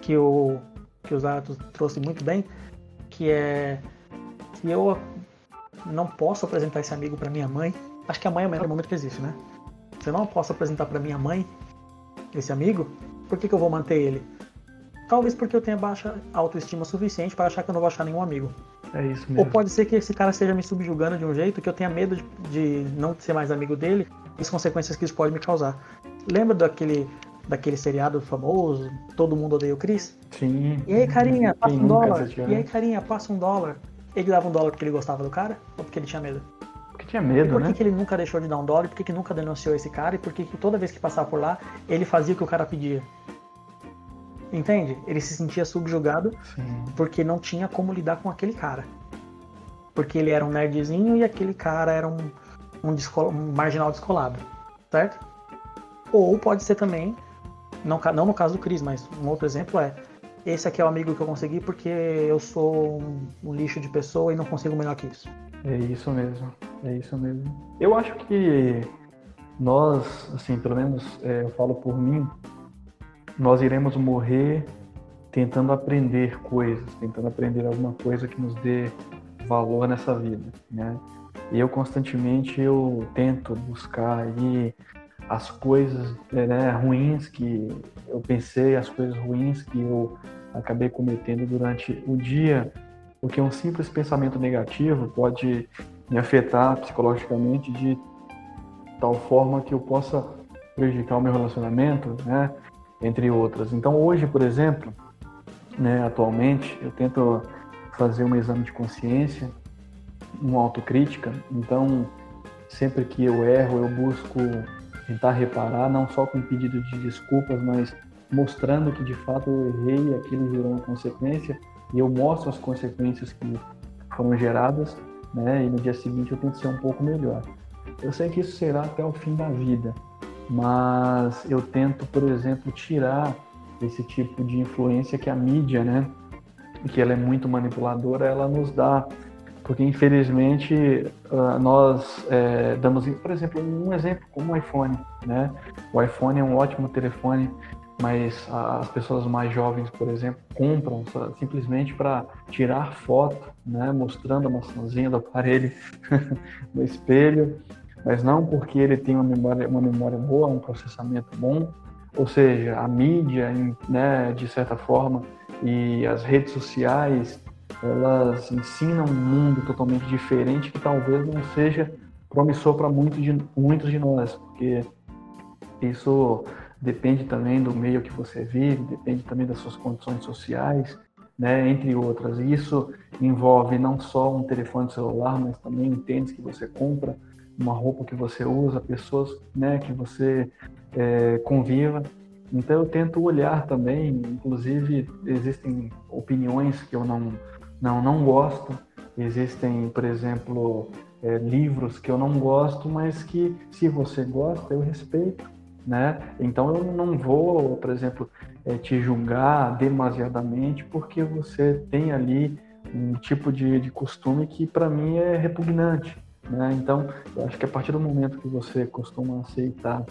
que o que o Zato trouxe muito bem, que é que eu não posso apresentar esse amigo para minha mãe. Acho que a mãe é o melhor momento que existe, né? Se eu não posso apresentar para minha mãe esse amigo, por que, que eu vou manter ele? Talvez porque eu tenha baixa autoestima suficiente para achar que eu não vou achar nenhum amigo. É isso mesmo. Ou pode ser que esse cara esteja me subjugando de um jeito que eu tenha medo de, de não ser mais amigo dele e as consequências que isso pode me causar. Lembra daquele, daquele seriado famoso, Todo Mundo Odeia o Chris? Sim. E aí, carinha, passa um dólar. E aí, carinha, passa um dólar. Ele dava um dólar porque ele gostava do cara ou porque ele tinha medo? Porque tinha medo, por né? que, que ele nunca deixou de dar um dólar? Por que, que nunca denunciou esse cara? E por que, que toda vez que passava por lá, ele fazia o que o cara pedia? Entende? Ele se sentia subjugado Sim. porque não tinha como lidar com aquele cara. Porque ele era um nerdzinho e aquele cara era um, um, um marginal descolado. Certo? Ou pode ser também, não, não no caso do Chris, mas um outro exemplo é esse aqui é o amigo que eu consegui porque eu sou um, um, lixo de pessoa e não consigo melhor que isso. É isso mesmo, é isso mesmo. Eu acho que nós, assim, pelo menos é, eu falo por mim, nós iremos morrer tentando aprender coisas, tentando aprender alguma coisa que nos dê valor nessa vida, né? E eu constantemente eu tento buscar aí as coisas né, ruins que eu pensei, as coisas ruins que eu acabei cometendo durante o dia, porque um simples pensamento negativo pode me afetar psicologicamente de tal forma que eu possa prejudicar o meu relacionamento, né, entre outras. Então hoje, por exemplo, né, atualmente, eu tento fazer um exame de consciência, uma autocrítica. Então, sempre que eu erro, eu busco tentar reparar, não só com pedido de desculpas, mas mostrando que de fato eu errei, aquilo gerou uma consequência, e eu mostro as consequências que foram geradas, né? E no dia seguinte eu tento ser um pouco melhor. Eu sei que isso será até o fim da vida, mas eu tento, por exemplo, tirar esse tipo de influência que a mídia, né, que ela é muito manipuladora, ela nos dá porque infelizmente ah, nós é, damos, por exemplo, um exemplo como o iPhone, né? O iPhone é um ótimo telefone, mas as pessoas mais jovens, por exemplo, compram simplesmente para tirar foto, né? Mostrando a maçãzinha do aparelho no espelho, mas não porque ele tem uma memória, uma memória boa, um processamento bom, ou seja, a mídia, né? De certa forma e as redes sociais elas ensinam um mundo totalmente diferente que talvez não seja promissor para muitos de, muitos de nós, porque isso depende também do meio que você vive, depende também das suas condições sociais, né, entre outras. Isso envolve não só um telefone celular, mas também um tênis que você compra, uma roupa que você usa, pessoas né, que você é, conviva. Então eu tento olhar também, inclusive existem opiniões que eu não não, não gosto. Existem, por exemplo, é, livros que eu não gosto, mas que se você gosta, eu respeito, né? Então eu não vou, por exemplo, é, te julgar demasiadamente porque você tem ali um tipo de, de costume que para mim é repugnante, né? Então eu acho que a partir do momento que você costuma aceitar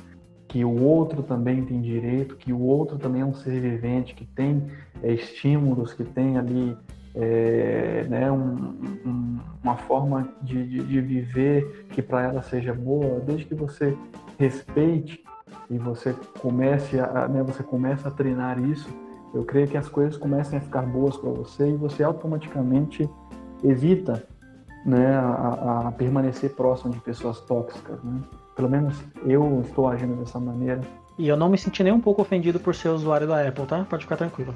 que o outro também tem direito, que o outro também é um ser vivente, que tem é, estímulos, que tem ali é, né, um, um, uma forma de, de, de viver que para ela seja boa, desde que você respeite e você comece a, né, você começa a treinar isso, eu creio que as coisas comecem a ficar boas para você e você automaticamente evita né, a, a, permanecer próximo de pessoas tóxicas. Né? Pelo menos eu estou agindo dessa maneira. E eu não me senti nem um pouco ofendido por ser usuário da Apple, tá? Pode ficar tranquilo.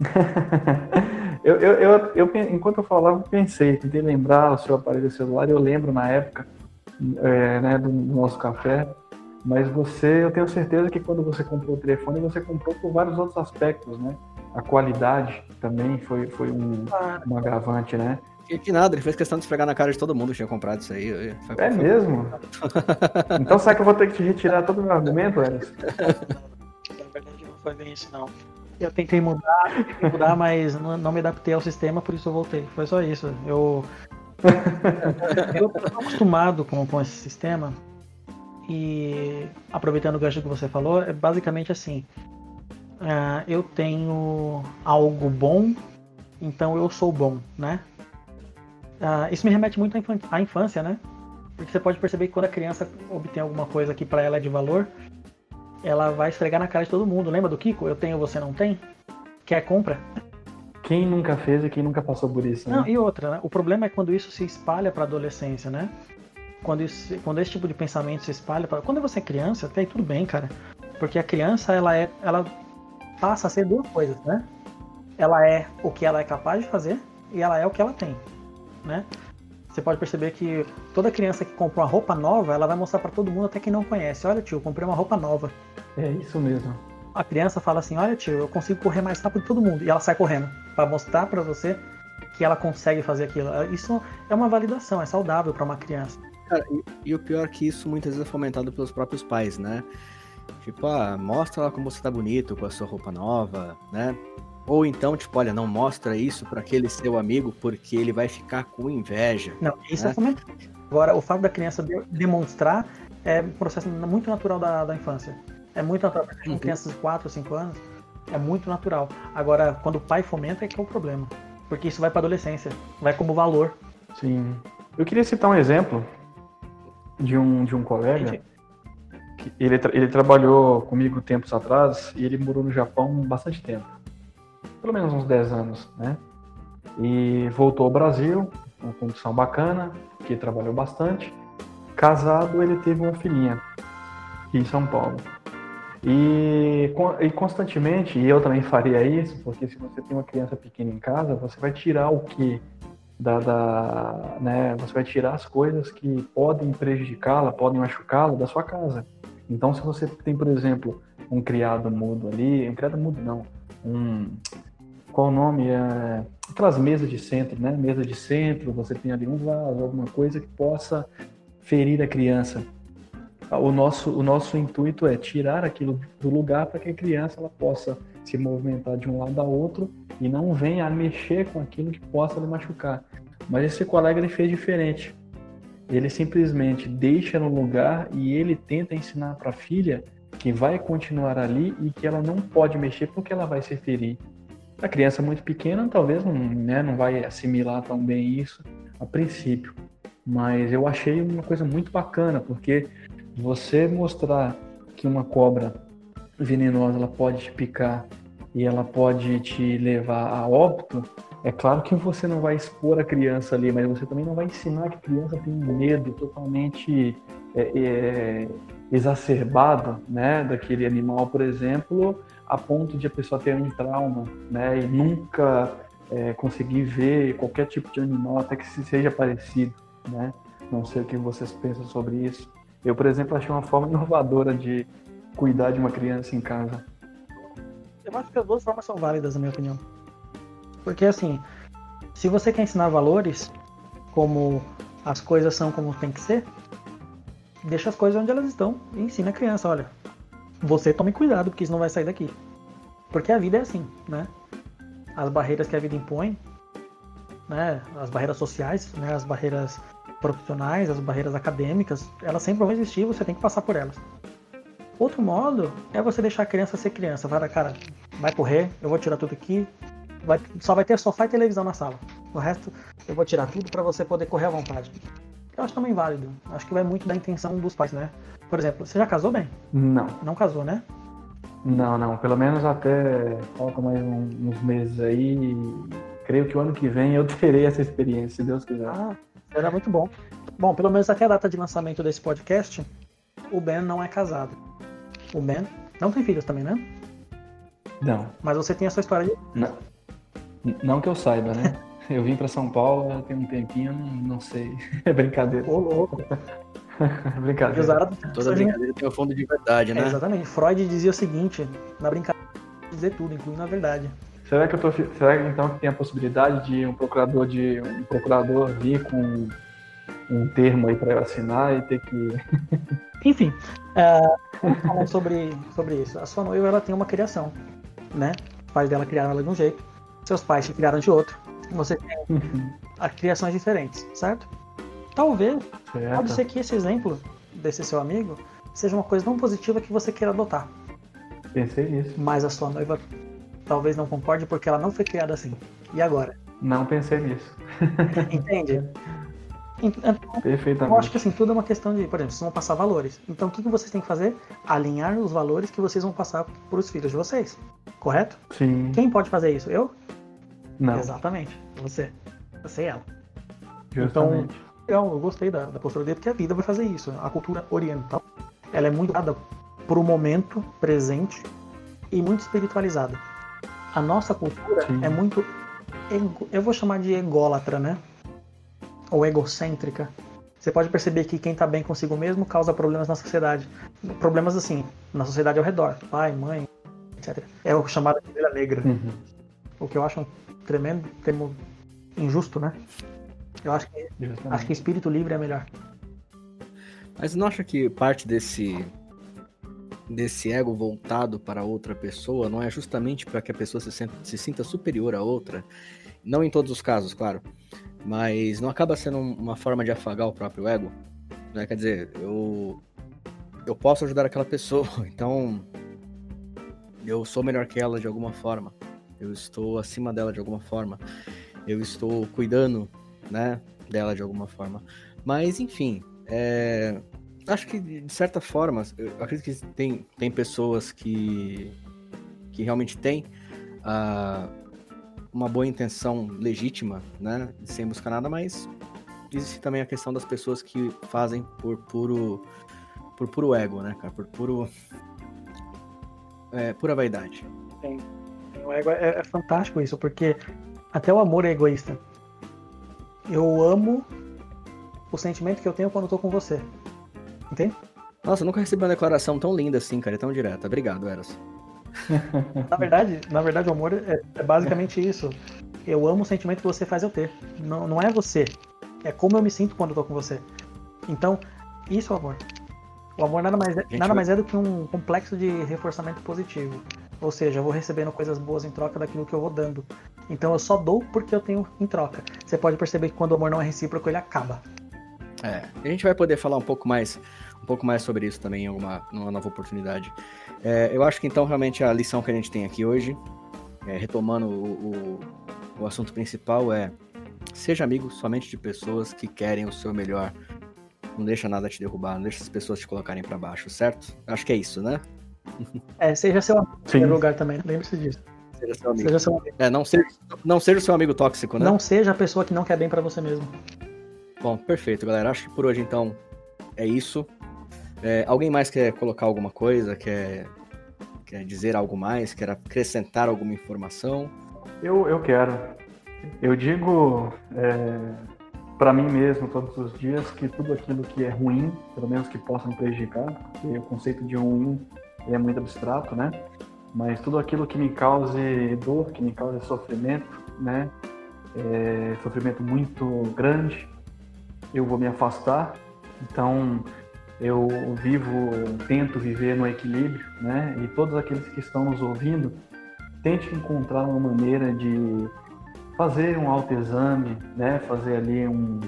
Eu, eu, eu, eu, enquanto eu falava, pensei, tentei lembrar o seu aparelho celular, eu lembro na época é, né, do nosso café, Mas você, eu tenho certeza que quando você comprou o telefone, você comprou por vários outros aspectos, né? A qualidade também foi, foi um, um agravante, né? Que, que nada, ele fez questão de esfregar na cara de todo mundo que tinha comprado isso aí. Foi, é foi... mesmo? então será que eu vou ter que te retirar todo o meu argumento, Elis? Na verdade não foi bem isso, não. Eu tentei mudar, tentei mudar mas não, não, me adaptei ao sistema, por isso eu voltei. Foi só isso. Eu, eu tô acostumado com, com esse sistema e aproveitando o gancho que você falou, é basicamente assim. Uh, eu tenho algo bom, então eu sou bom, né? Uh, isso me remete muito à infância, né? Porque você pode perceber que quando a criança obtém alguma coisa que para ela é de valor, ela vai esfregar na cara de todo mundo. Lembra do Kiko? Eu tenho, você não tem? Quer compra? Quem nunca fez e quem nunca passou por isso, né? Não, e outra, né? O problema é quando isso se espalha para adolescência, né? Quando, isso, quando esse tipo de pensamento se espalha para quando você é criança, até aí tudo bem, cara. Porque a criança, ela é ela passa a ser duas coisas, né? Ela é o que ela é capaz de fazer e ela é o que ela tem né? Você pode perceber que toda criança que compra uma roupa nova, ela vai mostrar para todo mundo, até quem não conhece. Olha, tio, eu comprei uma roupa nova. É isso mesmo. A criança fala assim: Olha, tio, eu consigo correr mais rápido que todo mundo. E ela sai correndo para mostrar para você que ela consegue fazer aquilo. Isso é uma validação, é saudável para uma criança. Cara, e, e, o pior é que isso muitas vezes é fomentado pelos próprios pais, né? Tipo, ah, mostra lá como você tá bonito com a sua roupa nova, né? Ou então, tipo, olha, não mostra isso para aquele seu amigo porque ele vai ficar com inveja. Não, isso né? é fundamental. Agora, o fato da criança demonstrar é um processo muito natural da, da infância. É muito natural. Com uhum. crianças de 4 ou 5 anos, é muito natural. Agora, quando o pai fomenta, é que é o problema. Porque isso vai para adolescência, vai como valor. Sim. Eu queria citar um exemplo de um, de um colega. Ele, ele trabalhou comigo tempos atrás e ele morou no Japão bastante tempo pelo menos uns 10 anos, né? E voltou ao Brasil, uma condição bacana, que trabalhou bastante. Casado, ele teve uma filhinha aqui em São Paulo. E, e, constantemente, e eu também faria isso, porque se você tem uma criança pequena em casa, você vai tirar o que da, da né, você vai tirar as coisas que podem prejudicá-la, podem machucá-la da sua casa. Então, se você tem, por exemplo, um criado mudo ali, um criado mudo não, um qual o nome? É, aquelas mesas de centro, né? Mesa de centro, você tem ali um vaso, alguma coisa que possa ferir a criança. O nosso, o nosso intuito é tirar aquilo do lugar para que a criança ela possa se movimentar de um lado a outro e não venha a mexer com aquilo que possa lhe machucar. Mas esse colega ele fez diferente. Ele simplesmente deixa no lugar e ele tenta ensinar para a filha que vai continuar ali e que ela não pode mexer porque ela vai se ferir. A criança muito pequena talvez não, né, não vai assimilar tão bem isso a princípio, mas eu achei uma coisa muito bacana, porque você mostrar que uma cobra venenosa ela pode te picar e ela pode te levar a óbito, é claro que você não vai expor a criança ali, mas você também não vai ensinar que a criança tem um medo totalmente é, é, exacerbado né, daquele animal, por exemplo, a ponto de a pessoa ter um trauma, né, e nunca é, conseguir ver qualquer tipo de animal até que se seja parecido, né? Não sei o que vocês pensam sobre isso. Eu, por exemplo, achei uma forma inovadora de cuidar de uma criança em casa. Eu acho que as duas formas são válidas, na minha opinião. Porque, assim, se você quer ensinar valores, como as coisas são como tem que ser, deixa as coisas onde elas estão e ensina a criança, olha, você tome cuidado, porque isso não vai sair daqui. Porque a vida é assim, né? As barreiras que a vida impõe, né? As barreiras sociais, né? As barreiras profissionais, as barreiras acadêmicas, elas sempre vão existir, você tem que passar por elas. Outro modo é você deixar a criança ser criança. Vai, cara, vai correr, eu vou tirar tudo aqui. Vai, só vai ter sofá e televisão na sala. O resto eu vou tirar tudo para você poder correr à vontade. Eu acho também válido. Acho que vai muito da intenção dos pais, né? Por exemplo, você já casou bem? Não. Não casou, né? Não, não. Pelo menos até falta mais uns meses aí. Creio que o ano que vem eu terei essa experiência, se Deus quiser. Ah, será muito bom. Bom, pelo menos até a data de lançamento desse podcast, o Ben não é casado. O Ben não tem filhos também, né? Não. Mas você tem essa história de. Não. Não que eu saiba, né? Eu vim para São Paulo tem um tempinho, não, não sei. É brincadeira. Ô, louco. brincadeira. Usaram Toda brincadeira tem um fundo de verdade, né? É, exatamente. Freud dizia o seguinte, na brincadeira dizer tudo, incluindo a verdade. Será que eu tô, será que então tem a possibilidade de um procurador de um procurador vir com um termo aí para eu assinar e ter que Enfim, uh, sobre sobre isso. A sua noiva ela tem uma criação, né? Os pais dela criaram ela de um jeito, seus pais te criaram de outro. Você tem as criações diferentes, certo? Talvez certo. pode ser que esse exemplo desse seu amigo seja uma coisa tão positiva que você queira adotar. Pensei nisso. Mas a sua noiva talvez não concorde porque ela não foi criada assim. E agora? Não pensei nisso. Entende? Então, Perfeitamente. eu acho que assim, tudo é uma questão de, por exemplo, vocês vão passar valores. Então o que, que vocês têm que fazer? Alinhar os valores que vocês vão passar para os filhos de vocês. Correto? Sim. Quem pode fazer isso? Eu? Não. Exatamente. Você. Você e ela. Justamente. Então, eu, eu gostei da, da postura dele porque a vida vai fazer isso. A cultura oriental, ela é muito dada para o momento presente e muito espiritualizada. A nossa cultura Sim. é muito, eu vou chamar de ególatra, né? Ou egocêntrica. Você pode perceber que quem está bem consigo mesmo causa problemas na sociedade. Problemas assim, na sociedade ao redor. Pai, mãe, etc. É o chamado de ovelha negra. Uhum. O que eu acho um tremendo termo injusto, né? Eu acho que, Justamente. acho que espírito livre é melhor. Mas não acha que parte desse desse ego voltado para outra pessoa não é justamente para que a pessoa se, senta- se sinta superior a outra? Não em todos os casos, claro. Mas não acaba sendo um- uma forma de afagar o próprio ego? Né? Quer dizer, eu, eu posso ajudar aquela pessoa, então eu sou melhor que ela de alguma forma. Eu estou acima dela de alguma forma. Eu estou cuidando, né, dela de alguma forma. Mas, enfim, é, acho que de certa forma, acredito que tem, tem pessoas que, que realmente têm ah, uma boa intenção legítima, né? Sem buscar nada, mas existe também a questão das pessoas que fazem por puro, por puro ego, né, cara? Por puro. É, pura vaidade. O ego é, é fantástico isso, porque até o amor é egoísta. Eu amo o sentimento que eu tenho quando eu tô com você. Entende? Nossa, eu nunca recebi uma declaração tão linda assim, cara, e tão direta. Obrigado, Eros. Na verdade, na verdade, o amor é, é basicamente isso. Eu amo o sentimento que você faz eu ter. Não, não é você. É como eu me sinto quando eu tô com você. Então, isso é o amor. O amor nada mais é, Gente, nada mais é do que um complexo de reforçamento positivo. Ou seja, eu vou recebendo coisas boas em troca daquilo que eu vou dando. Então eu só dou porque eu tenho em troca. Você pode perceber que quando o amor não é recíproco, ele acaba. É, a gente vai poder falar um pouco mais, um pouco mais sobre isso também em alguma numa nova oportunidade. É, eu acho que então realmente a lição que a gente tem aqui hoje, é, retomando o, o, o assunto principal, é seja amigo somente de pessoas que querem o seu melhor. Não deixa nada te derrubar, não deixa as pessoas te colocarem pra baixo, certo? Acho que é isso, né? É, seja seu amigo em Sim. primeiro lugar também. Lembre-se disso. Seja seu amigo. Seja seu amigo. É, não seja, não seja o seu amigo tóxico, né? Não seja a pessoa que não quer bem pra você mesmo. Bom, perfeito, galera. Acho que por hoje, então, é isso. É, alguém mais quer colocar alguma coisa? Quer, quer dizer algo mais? Quer acrescentar alguma informação? Eu, eu quero. Eu digo é, para mim mesmo todos os dias que tudo aquilo que é ruim, pelo menos que possa me prejudicar, porque o conceito de ruim é muito abstrato, né? Mas tudo aquilo que me cause dor, que me cause sofrimento, né? É, sofrimento muito grande, eu vou me afastar. Então eu vivo, tento viver no equilíbrio, né? E todos aqueles que estão nos ouvindo, tente encontrar uma maneira de fazer um autoexame, né? Fazer ali um,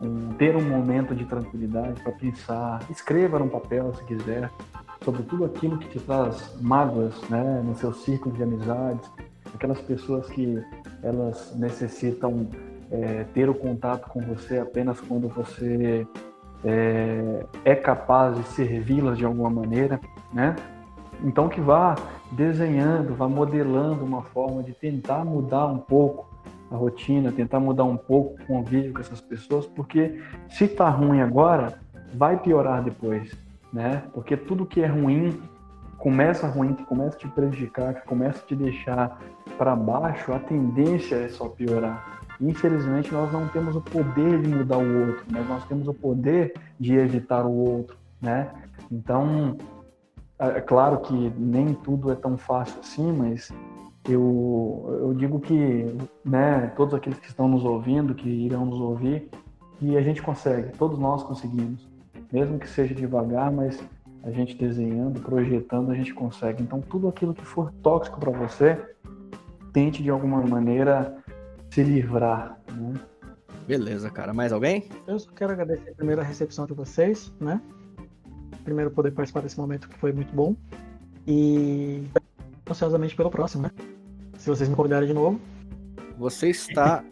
um ter um momento de tranquilidade para pensar, escreva num papel se quiser sobre tudo aquilo que te traz mágoas, né? No seu círculo de amizades, aquelas pessoas que elas necessitam é, ter o contato com você apenas quando você é, é capaz de servi-las de alguma maneira, né? Então que vá desenhando, vá modelando uma forma de tentar mudar um pouco a rotina, tentar mudar um pouco o convívio com essas pessoas, porque se tá ruim agora, vai piorar depois, né? Porque tudo que é ruim começa ruim, que começa a te prejudicar, que começa a te deixar para baixo, a tendência é só piorar. Infelizmente, nós não temos o poder de mudar o outro, mas nós temos o poder de evitar o outro, né? Então, é, é claro que nem tudo é tão fácil assim, mas eu, eu digo que, né, todos aqueles que estão nos ouvindo, que irão nos ouvir, que a gente consegue, todos nós conseguimos, mesmo que seja devagar, mas a gente desenhando, projetando, a gente consegue. Então, tudo aquilo que for tóxico para você, tente de alguma maneira se livrar, né? Beleza, cara. Mais alguém? Eu só quero agradecer primeiro a recepção de vocês, né? Primeiro poder participar desse momento que foi muito bom. E ansiosamente pelo próximo, né? Se vocês me convidarem de novo. Você está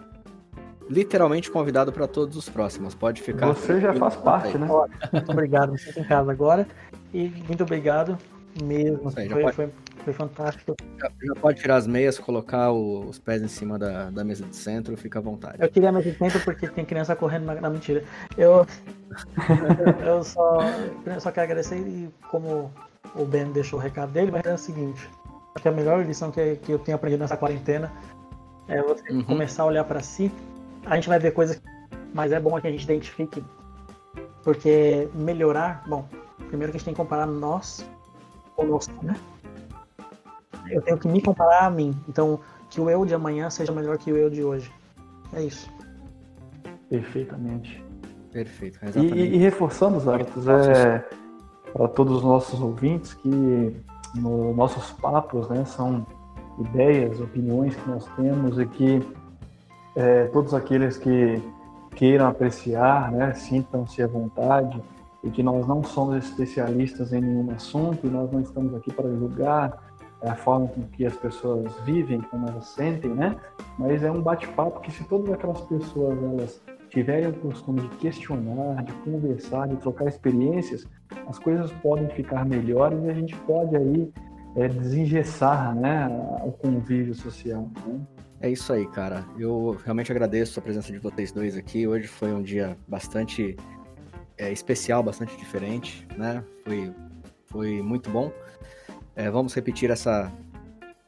literalmente convidado para todos os próximos. Pode ficar. Você já faz parte, né? Muito obrigado. Você em casa agora. E muito obrigado mesmo. Aí, foi, pode... foi, foi fantástico. Já, já, pode tirar as meias, colocar o, os pés em cima da, da mesa de centro, fica à vontade. Eu queria a mesa de centro porque tem criança correndo na, na mentira. Eu, eu, só, eu só quero agradecer e como o Ben deixou o recado dele, mas é o seguinte. Acho que a melhor lição que, que eu tenho aprendido nessa quarentena é você uhum. começar a olhar para si. A gente vai ver coisas, mas é bom que a gente identifique. Porque melhorar, bom, primeiro que a gente tem que comparar nós conosco, né? Eu tenho que me comparar a mim. Então, que o eu de amanhã seja melhor que o eu de hoje. É isso. Perfeitamente. Perfeito. E, e, reforçando, Zaratos, é, para todos os nossos ouvintes que nos nossos papos né, são ideias, opiniões que nós temos e que é, todos aqueles que queiram apreciar, né, sintam-se à vontade e que nós não somos especialistas em nenhum assunto e nós não estamos aqui para julgar a forma com que as pessoas vivem, como elas sentem, né? Mas é um bate-papo que se todas aquelas pessoas elas tiverem o costume de questionar, de conversar, de trocar experiências, as coisas podem ficar melhores e a gente pode aí é, desengessar, né, o convívio social. Né? É isso aí, cara. Eu realmente agradeço a presença de vocês dois aqui. Hoje foi um dia bastante é, especial, bastante diferente, né? Foi, foi muito bom. É, vamos repetir essa,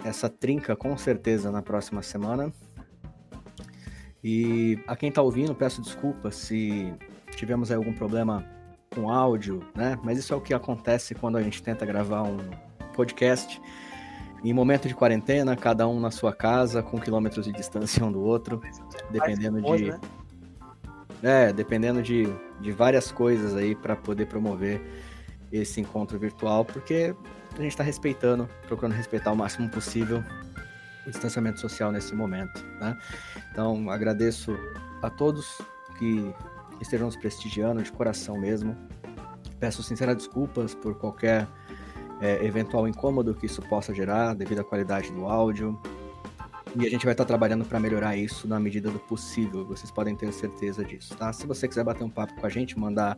essa trinca com certeza na próxima semana. E a quem está ouvindo, peço desculpas se tivemos algum problema com áudio, né? Mas isso é o que acontece quando a gente tenta gravar um podcast em momento de quarentena, cada um na sua casa, com quilômetros de distância um do outro, dependendo de. Né? É, dependendo de, de várias coisas aí para poder promover esse encontro virtual, porque a gente está respeitando, procurando respeitar o máximo possível o distanciamento social nesse momento. Né? Então, agradeço a todos que estejam nos prestigiando de coração mesmo. Peço sinceras desculpas por qualquer é, eventual incômodo que isso possa gerar devido à qualidade do áudio, e a gente vai estar trabalhando para melhorar isso na medida do possível. Vocês podem ter certeza disso, tá? Se você quiser bater um papo com a gente, mandar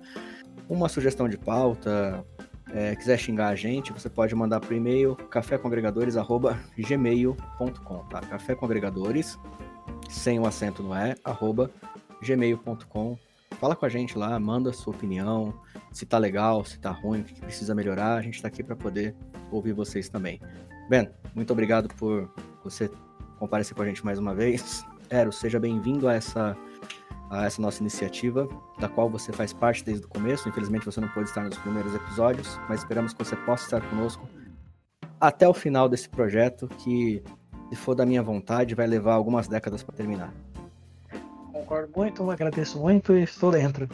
uma sugestão de pauta, é, quiser xingar a gente, você pode mandar por e-mail cafécongregadores@gmail.com, tá? Cafécongregadores sem o acento no é, arroba gmail.com. Fala com a gente lá, manda sua opinião, se tá legal, se tá ruim, o que precisa melhorar, a gente tá aqui para poder ouvir vocês também. Ben, muito obrigado por você comparecer com a gente mais uma vez. Ero, seja bem-vindo a essa, a essa nossa iniciativa, da qual você faz parte desde o começo. Infelizmente você não pôde estar nos primeiros episódios, mas esperamos que você possa estar conosco até o final desse projeto, que, se for da minha vontade, vai levar algumas décadas para terminar. Concordo muito, agradeço muito e estou dentro.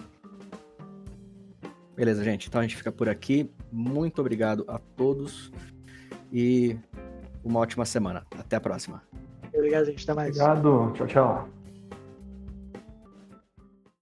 Beleza, gente. Então a gente fica por aqui. Muito obrigado a todos e uma ótima semana. Até a próxima. Obrigado, gente. Até mais. Obrigado. Tchau, tchau.